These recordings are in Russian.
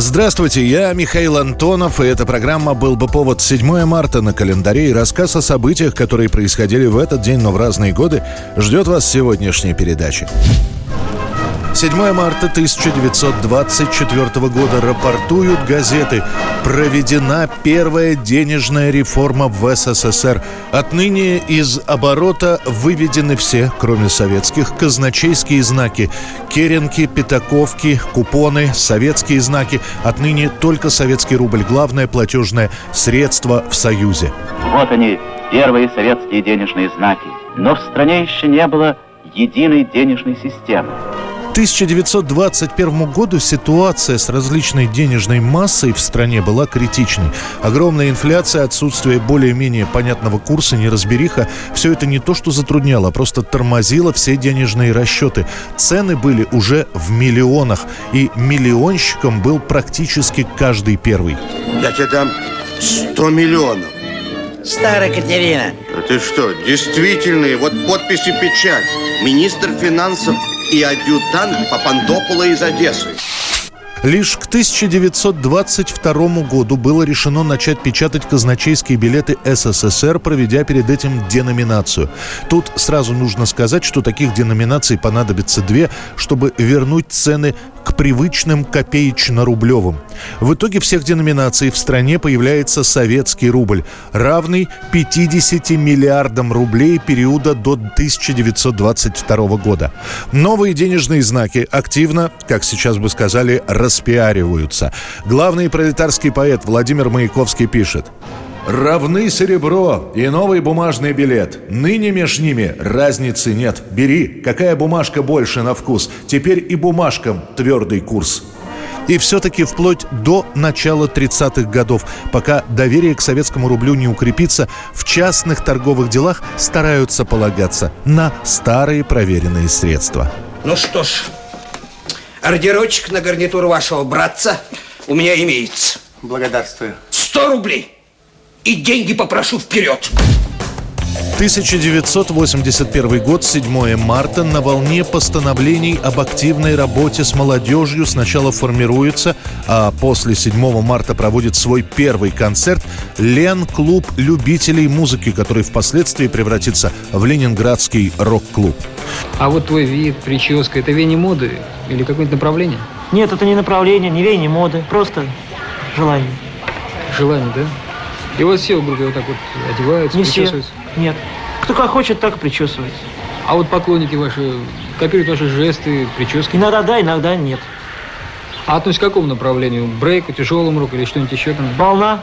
Здравствуйте, я Михаил Антонов, и эта программа «Был бы повод» 7 марта на календаре и рассказ о событиях, которые происходили в этот день, но в разные годы, ждет вас сегодняшняя передача. 7 марта 1924 года рапортуют газеты. Проведена первая денежная реформа в СССР. Отныне из оборота выведены все, кроме советских, казначейские знаки. Керенки, пятаковки, купоны, советские знаки. Отныне только советский рубль. Главное платежное средство в Союзе. Вот они, первые советские денежные знаки. Но в стране еще не было единой денежной системы. 1921 году ситуация с различной денежной массой в стране была критичной. Огромная инфляция, отсутствие более-менее понятного курса, неразбериха – все это не то, что затрудняло, а просто тормозило все денежные расчеты. Цены были уже в миллионах, и миллионщиком был практически каждый первый. Я тебе дам 100 миллионов. Старая Катерина. А ты что, действительный, вот подпись и печать. Министр финансов и адъютант Папандопола из Одессы. Лишь к 1922 году было решено начать печатать казначейские билеты СССР, проведя перед этим деноминацию. Тут сразу нужно сказать, что таких деноминаций понадобится две, чтобы вернуть цены привычным копеечно-рублевым. В итоге всех деноминаций в стране появляется советский рубль, равный 50 миллиардам рублей периода до 1922 года. Новые денежные знаки активно, как сейчас бы сказали, распиариваются. Главный пролетарский поэт Владимир Маяковский пишет Равны серебро и новый бумажный билет. Ныне меж ними разницы нет. Бери, какая бумажка больше на вкус. Теперь и бумажкам твердый курс. И все-таки вплоть до начала 30-х годов, пока доверие к советскому рублю не укрепится, в частных торговых делах стараются полагаться на старые проверенные средства. Ну что ж, ордерочек на гарнитуру вашего братца у меня имеется. Благодарствую. 100 рублей. И деньги попрошу вперед. 1981 год, 7 марта, на волне постановлений об активной работе с молодежью сначала формируется, а после 7 марта проводит свой первый концерт Лен-клуб любителей музыки, который впоследствии превратится в Ленинградский рок-клуб. А вот твой вид, прическа, это веяние моды или какое-нибудь направление? Нет, это не направление, не веяние моды, просто желание. Желание, да? И вот все в группе вот так вот одеваются, Не все. причесываются. Нет. Кто как хочет, так и причесывается. А вот поклонники ваши копируют ваши жесты, прически. Иногда да, иногда нет. А относятся к какому направлению? Брейку, тяжелому року или что-нибудь еще там? Волна.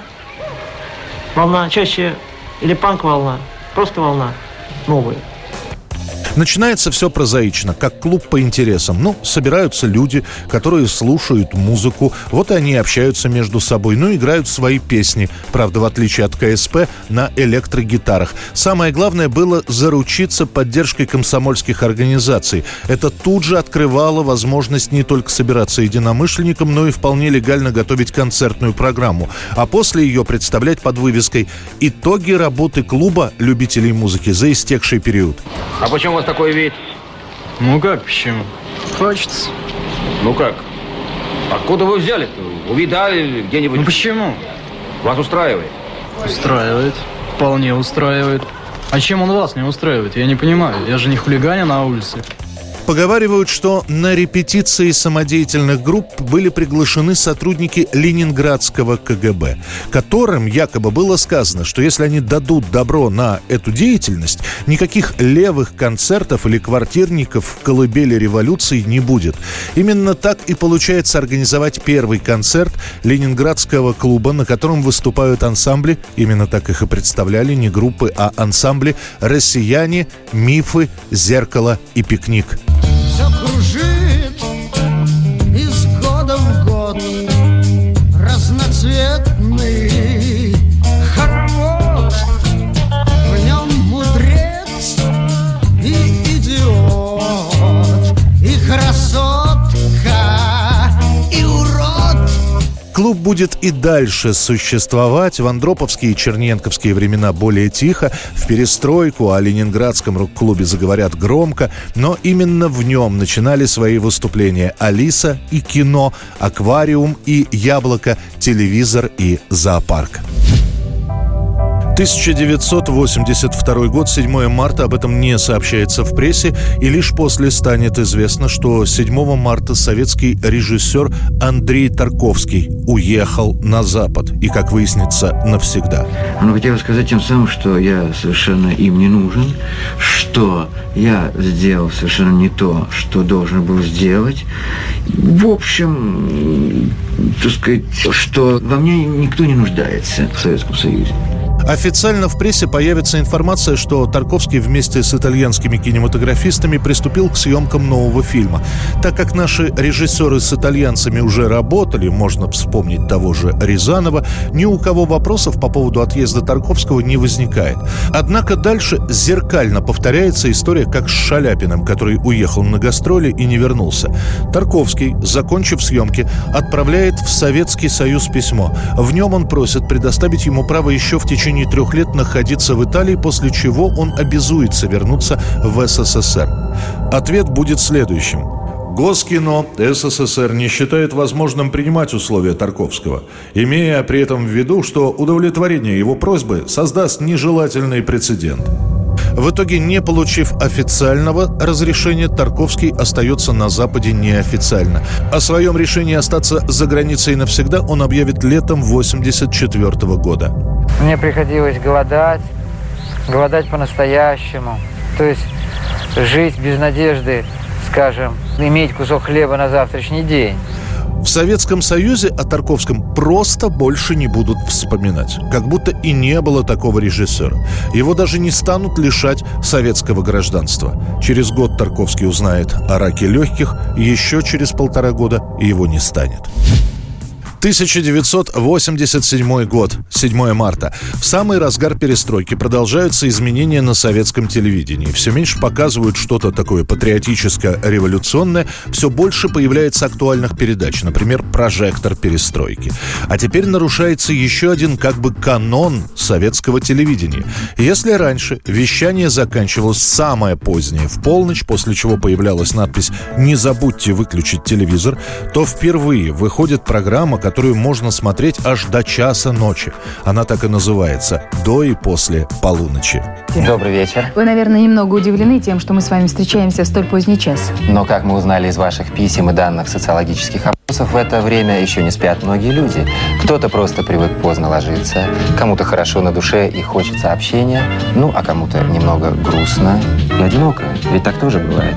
Волна. Чаще или панк-волна. Просто волна. Новая. Начинается все прозаично, как клуб по интересам. Ну, собираются люди, которые слушают музыку, вот они общаются между собой, ну, играют свои песни. Правда, в отличие от КСП, на электрогитарах. Самое главное было заручиться поддержкой комсомольских организаций. Это тут же открывало возможность не только собираться единомышленникам, но и вполне легально готовить концертную программу. А после ее представлять под вывеской «Итоги работы клуба любителей музыки за истекший период». А почему такой вид? Ну как, почему? Хочется. Ну как? Откуда вы взяли-то? Увидали где-нибудь? Ну почему? Вас устраивает? Устраивает. Вполне устраивает. А чем он вас не устраивает? Я не понимаю. Я же не хулиганю на улице. Поговаривают, что на репетиции самодеятельных групп были приглашены сотрудники Ленинградского КГБ, которым якобы было сказано, что если они дадут добро на эту деятельность, никаких левых концертов или квартирников в колыбели революции не будет. Именно так и получается организовать первый концерт Ленинградского клуба, на котором выступают ансамбли, именно так их и представляли, не группы, а ансамбли «Россияне», «Мифы», «Зеркало» и «Пикник». Клуб будет и дальше существовать. В Андроповские и Черненковские времена более тихо. В перестройку о ленинградском рок-клубе заговорят громко. Но именно в нем начинали свои выступления Алиса и кино, аквариум и яблоко, телевизор и зоопарк. 1982 год, 7 марта, об этом не сообщается в прессе, и лишь после станет известно, что 7 марта советский режиссер Андрей Тарковский уехал на Запад, и, как выяснится, навсегда. Он хотел сказать тем самым, что я совершенно им не нужен, что я сделал совершенно не то, что должен был сделать. В общем, так сказать, что во мне никто не нуждается в Советском Союзе. Официально в прессе появится информация, что Тарковский вместе с итальянскими кинематографистами приступил к съемкам нового фильма. Так как наши режиссеры с итальянцами уже работали, можно вспомнить того же Рязанова, ни у кого вопросов по поводу отъезда Тарковского не возникает. Однако дальше зеркально повторяется история как с Шаляпиным, который уехал на гастроли и не вернулся. Тарковский, закончив съемки, отправляет в Советский Союз письмо. В нем он просит предоставить ему право еще в течение течение трех лет находиться в Италии, после чего он обязуется вернуться в СССР. Ответ будет следующим. Госкино СССР не считает возможным принимать условия Тарковского, имея при этом в виду, что удовлетворение его просьбы создаст нежелательный прецедент. В итоге, не получив официального разрешения, Тарковский остается на Западе неофициально. О своем решении остаться за границей навсегда он объявит летом 1984 года. Мне приходилось голодать, голодать по-настоящему. То есть жить без надежды, скажем, иметь кусок хлеба на завтрашний день. В Советском Союзе о Тарковском просто больше не будут вспоминать. Как будто и не было такого режиссера. Его даже не станут лишать советского гражданства. Через год Тарковский узнает о раке легких, еще через полтора года его не станет. 1987 год, 7 марта. В самый разгар перестройки продолжаются изменения на советском телевидении. Все меньше показывают что-то такое патриотическое, революционное. Все больше появляется актуальных передач. Например, «Прожектор перестройки». А теперь нарушается еще один как бы канон советского телевидения. Если раньше вещание заканчивалось самое позднее, в полночь, после чего появлялась надпись «Не забудьте выключить телевизор», то впервые выходит программа, которая которую можно смотреть аж до часа ночи. Она так и называется «До и после полуночи». Добрый вечер. Вы, наверное, немного удивлены тем, что мы с вами встречаемся в столь поздний час. Но, как мы узнали из ваших писем и данных социологических опросов, в это время еще не спят многие люди. Кто-то просто привык поздно ложиться, кому-то хорошо на душе и хочется общения, ну, а кому-то немного грустно и одиноко. Ведь так тоже бывает.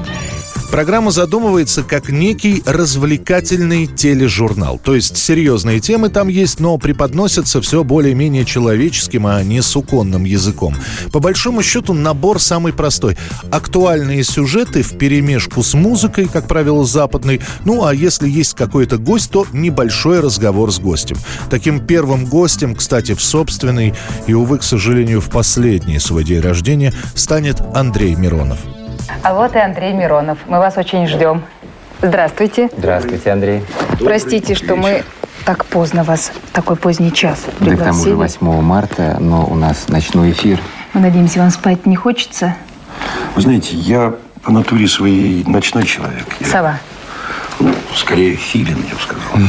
Программа задумывается как некий развлекательный тележурнал. То есть серьезные темы там есть, но преподносятся все более-менее человеческим, а не суконным языком. По большому счету набор самый простой. Актуальные сюжеты в перемешку с музыкой, как правило, западной. Ну а если есть какой-то гость, то небольшой разговор с гостем. Таким первым гостем, кстати, в собственный и, увы, к сожалению, в последний свой день рождения станет Андрей Миронов. А вот и Андрей Миронов. Мы вас очень ждем. Здравствуйте. Здравствуйте, Андрей. Простите, что мы так поздно вас, в такой поздний час пригласили. Да к тому же 8 марта, но у нас ночной эфир. Мы надеемся, вам спать не хочется? Вы знаете, я по натуре своей ночной человек. Я, Сова. Ну, скорее филин, я бы сказал.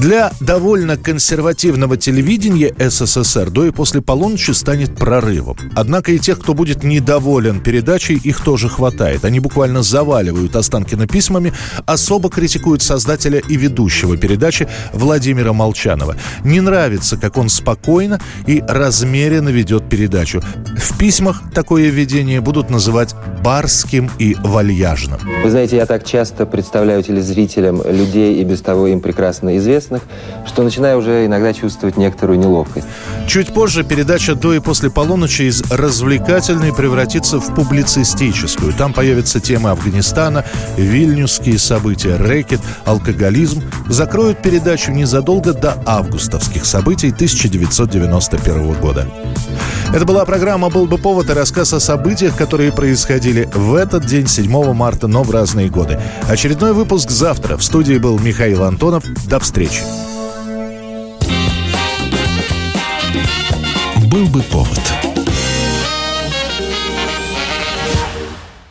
Для довольно консервативного телевидения СССР до и после полуночи станет прорывом. Однако и тех, кто будет недоволен передачей, их тоже хватает. Они буквально заваливают Останкина письмами, особо критикуют создателя и ведущего передачи Владимира Молчанова. Не нравится, как он спокойно и размеренно ведет передачу. В письмах такое ведение будут называть барским и вальяжным. Вы знаете, я так часто представляю телезрителям людей и без того им прекрасно известных, известных, что начинаю уже иногда чувствовать некоторую неловкость. Чуть позже передача «До и после полуночи» из развлекательной превратится в публицистическую. Там появятся темы Афганистана, вильнюсские события, рэкет, алкоголизм. Закроют передачу незадолго до августовских событий 1991 года. Это была программа «Был бы повод» и рассказ о событиях, которые происходили в этот день, 7 марта, но в разные годы. Очередной выпуск завтра. В студии был Михаил Антонов. До встречи. «Был бы повод»